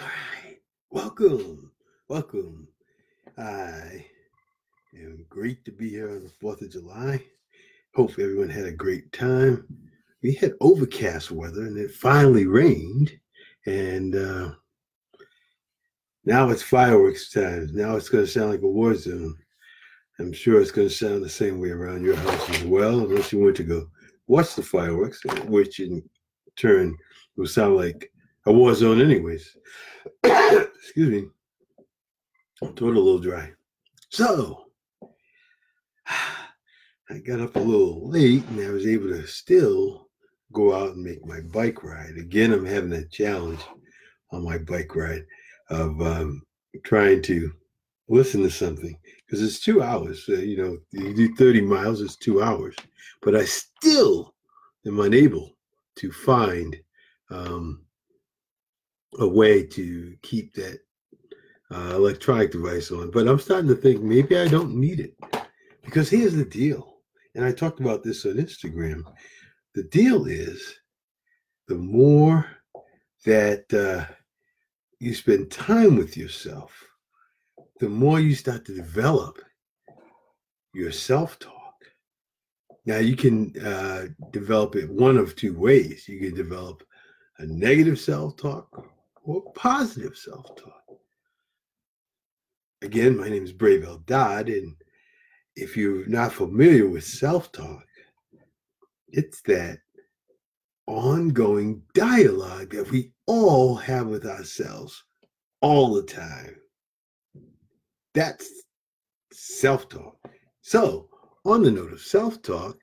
All right. Welcome. Welcome. I am great to be here on the 4th of July. Hope everyone had a great time. We had overcast weather and it finally rained. And uh, now it's fireworks time. Now it's going to sound like a war zone. I'm sure it's going to sound the same way around your house as well, unless you went to go watch the fireworks, which in turn will sound like a war zone, anyways. Excuse me. I'm throat a little dry. So, I got up a little late and I was able to still go out and make my bike ride. Again, I'm having a challenge on my bike ride of um, trying to listen to something because it's two hours. Uh, you know, you do 30 miles, it's two hours, but I still am unable to find um, a way to keep that uh, electronic device on. But I'm starting to think maybe I don't need it because here's the deal. And I talked about this on Instagram. The deal is the more that uh, you spend time with yourself, the more you start to develop your self talk. Now, you can uh, develop it one of two ways. You can develop a negative self talk or positive self talk. Again, my name is Brave Dodd, and if you're not familiar with self talk, it's that ongoing dialogue that we all have with ourselves all the time. That's self talk. So, on the note of self talk,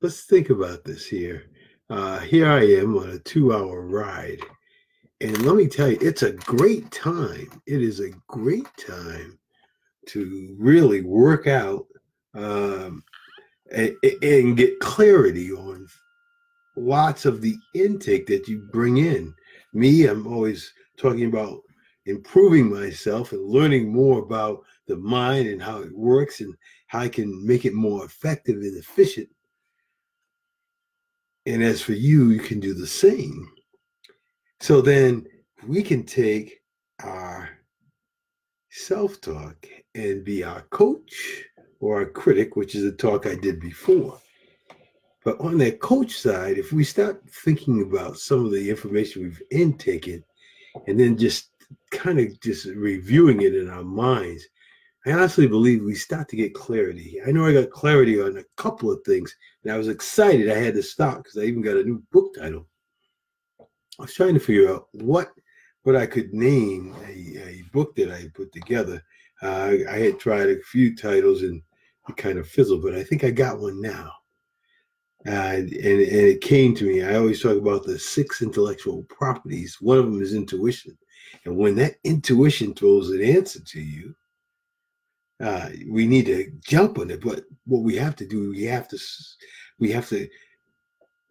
let's think about this here. Uh, here I am on a two hour ride. And let me tell you, it's a great time. It is a great time to really work out um, and, and get clarity on lots of the intake that you bring in. Me, I'm always talking about improving myself and learning more about the mind and how it works and how I can make it more effective and efficient. And as for you, you can do the same. So then we can take our self talk and be our coach or our critic, which is a talk I did before. But on that coach side, if we stop thinking about some of the information we've intaken and then just kind of just reviewing it in our minds, I honestly believe we start to get clarity. I know I got clarity on a couple of things, and I was excited I had to stop because I even got a new book title. I was trying to figure out what what I could name a, a book that I put together. Uh, I had tried a few titles and it kind of fizzled, but I think I got one now. Uh, and, and it came to me. I always talk about the six intellectual properties. One of them is intuition. And when that intuition throws an answer to you, uh, we need to jump on it. But what we have to do, we have to, we have to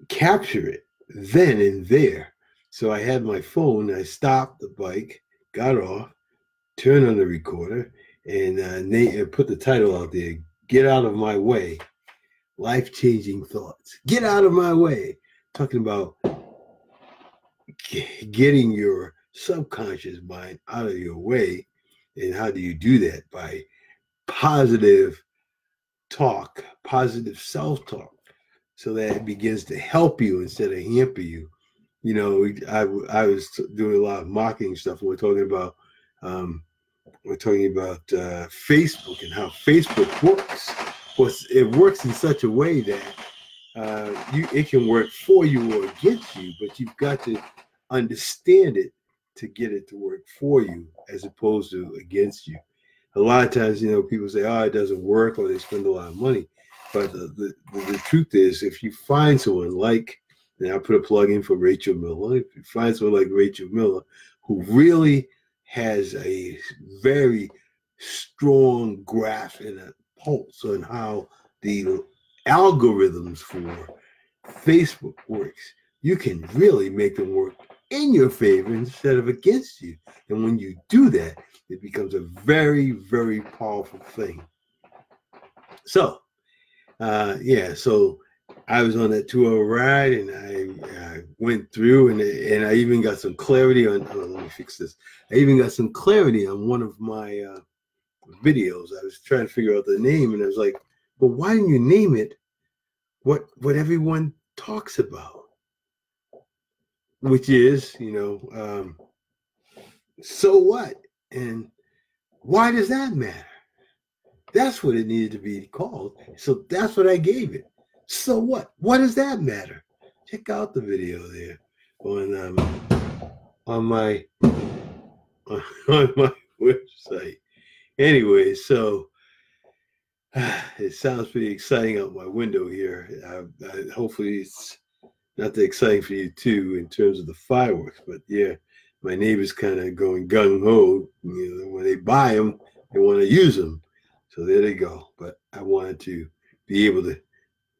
capture it then and there. So I had my phone. I stopped the bike, got off, turned on the recorder, and uh, na- put the title out there. Get out of my way. Life changing thoughts. Get out of my way. Talking about getting your subconscious mind out of your way. And how do you do that? By positive talk, positive self talk, so that it begins to help you instead of hamper you. You know, I, I was doing a lot of mocking stuff. We're talking about um, we're talking about uh, Facebook and how Facebook works. Well, it works in such a way that uh, you it can work for you or against you, but you've got to understand it to get it to work for you as opposed to against you. A lot of times, you know, people say, "Oh, it doesn't work," or they spend a lot of money. But the, the, the truth is, if you find someone like, and I'll put a plug in for Rachel Miller, if you find someone like Rachel Miller who really has a very strong grasp and a pulse on how the algorithms for Facebook works, you can really make them work in your favor instead of against you. And when you do that, it becomes a very, very powerful thing. So, uh, yeah, so I was on that two hour ride and I, I went through and and I even got some clarity on. Let me fix this. I even got some clarity on one of my uh, videos. I was trying to figure out the name and I was like, well, why didn't you name it what what everyone talks about? Which is, you know, um, so what? And why does that matter? That's what it needed to be called. So that's what I gave it. So what? What does that matter? Check out the video there on um, on my on my website. Anyway, so it sounds pretty exciting out my window here. Uh, uh, hopefully, it's not that exciting for you too in terms of the fireworks. But yeah, my neighbor's kind of going gung ho. You know, when they buy them, they want to use them. So there they go. But I wanted to be able to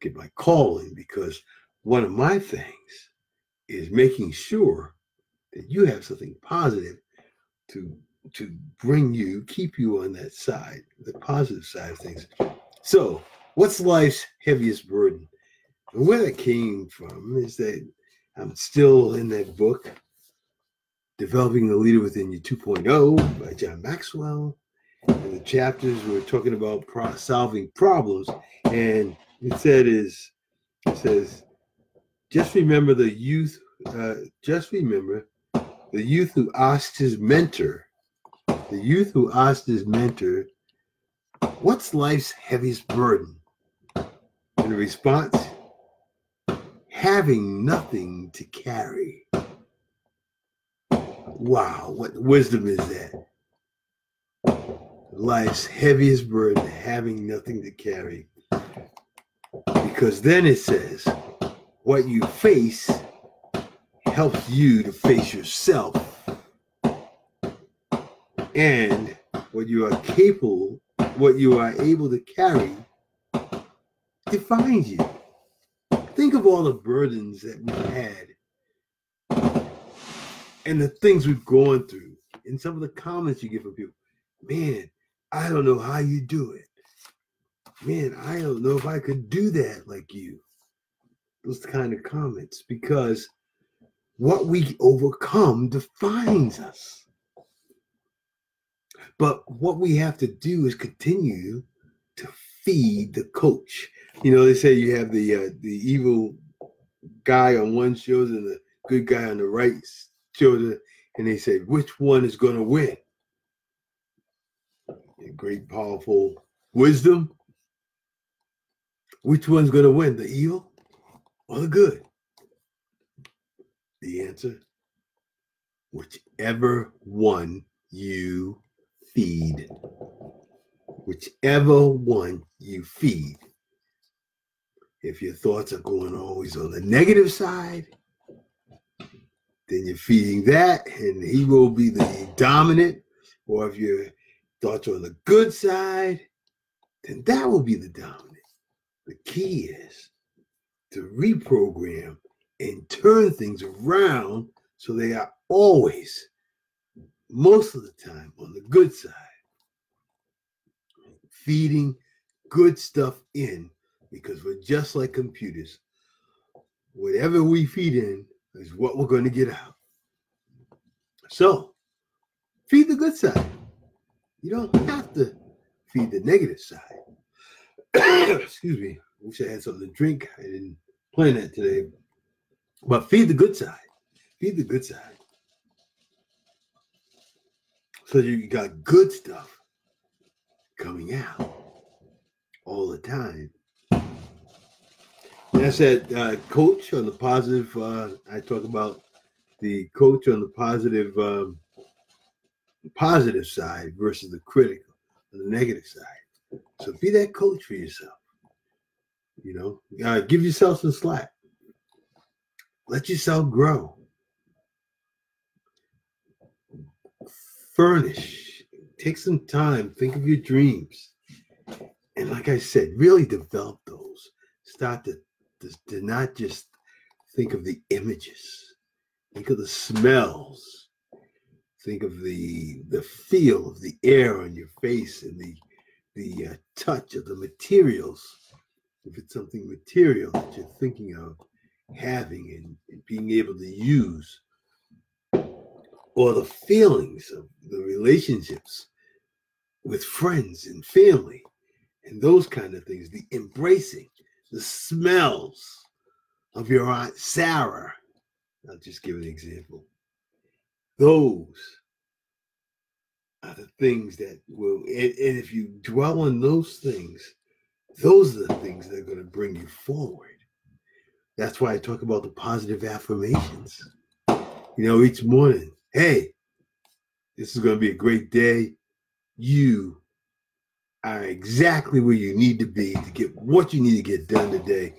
get my calling because one of my things is making sure that you have something positive to to bring you, keep you on that side, the positive side of things. So, what's life's heaviest burden? And where that came from is that I'm still in that book, Developing the Leader Within You 2.0 by John Maxwell. And the chapters we're talking about pro- solving problems. And it said is, it says, just remember the youth, uh, just remember the youth who asked his mentor, the youth who asked his mentor, what's life's heaviest burden? In response, having nothing to carry. Wow, what wisdom is that? Life's heaviest burden, having nothing to carry. Because then it says, what you face helps you to face yourself. And what you are capable, what you are able to carry, defines you. Think of all the burdens that we've had and the things we've gone through, and some of the comments you get from people. Man, I don't know how you do it. Man, I don't know if I could do that like you. Those kind of comments, because what we overcome defines us. But what we have to do is continue to feed the coach. You know, they say you have the uh, the evil guy on one shoulder and the good guy on the right shoulder, and they say which one is going to win. A great, powerful wisdom. Which one's going to win, the evil or the good? The answer whichever one you feed. Whichever one you feed. If your thoughts are going always on the negative side, then you're feeding that, and he will be the dominant. Or if your thoughts are on the good side, then that will be the dominant. The key is to reprogram and turn things around so they are always, most of the time, on the good side. Feeding good stuff in because we're just like computers. Whatever we feed in is what we're going to get out. So, feed the good side. You don't have to feed the negative side. Excuse me. Wish I had something to drink. I didn't plan that today. But feed the good side. Feed the good side. So you got good stuff coming out all the time. And I said, uh, coach on the positive. Uh, I talk about the coach on the positive, um, positive side versus the critical, the negative side. So be that coach for yourself. You know, uh, give yourself some slack. Let yourself grow. Furnish. Take some time. Think of your dreams. And like I said, really develop those. Start to, to, to not just think of the images. Think of the smells. Think of the the feel of the air on your face and the the uh, touch of the materials if it's something material that you're thinking of having and, and being able to use, or the feelings of the relationships with friends and family and those kind of things, the embracing, the smells of your Aunt Sarah. I'll just give an example. Those are the things that will, and, and if you dwell on those things, those are the things that are going to bring you forward. That's why I talk about the positive affirmations. You know, each morning, hey, this is going to be a great day. You are exactly where you need to be to get what you need to get done today.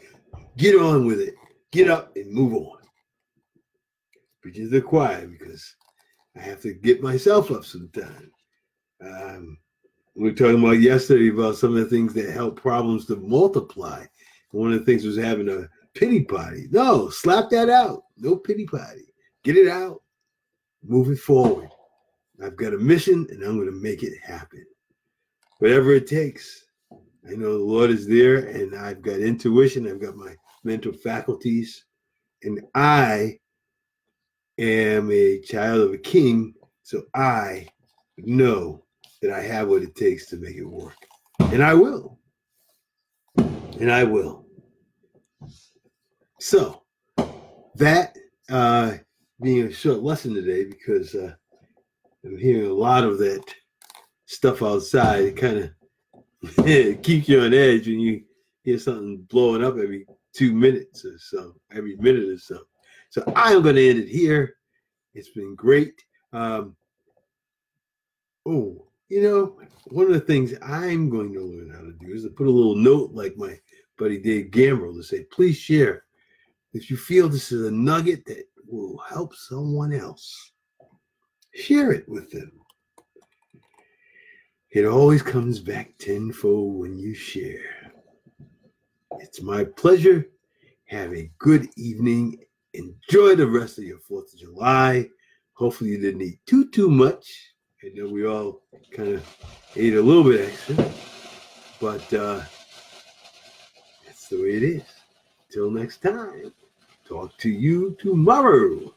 Get on with it. Get up and move on. Preaching to the choir because I have to get myself up sometimes. Um, we were talking about yesterday about some of the things that help problems to multiply. One of the things was having a pity party. No, slap that out. No pity party. Get it out. Move it forward. I've got a mission and I'm going to make it happen. Whatever it takes. I know the Lord is there and I've got intuition. I've got my mental faculties. And I am a child of a king. So I know that I have what it takes to make it work. And I will. And I will. So that uh, being a short lesson today because uh, I'm hearing a lot of that stuff outside. It kind of keeps you on edge when you hear something blowing up every two minutes or so, every minute or so. So I'm going to end it here. It's been great. Um, oh, you know, one of the things I'm going to learn how to do is to put a little note like my buddy Dave Gamble to say, please share if you feel this is a nugget that will help someone else. Share it with them. It always comes back tenfold when you share. It's my pleasure. Have a good evening. Enjoy the rest of your 4th of July. Hopefully, you didn't eat too, too much. I know we all kind of ate a little bit extra, but uh, that's the way it is. Till next time, talk to you tomorrow.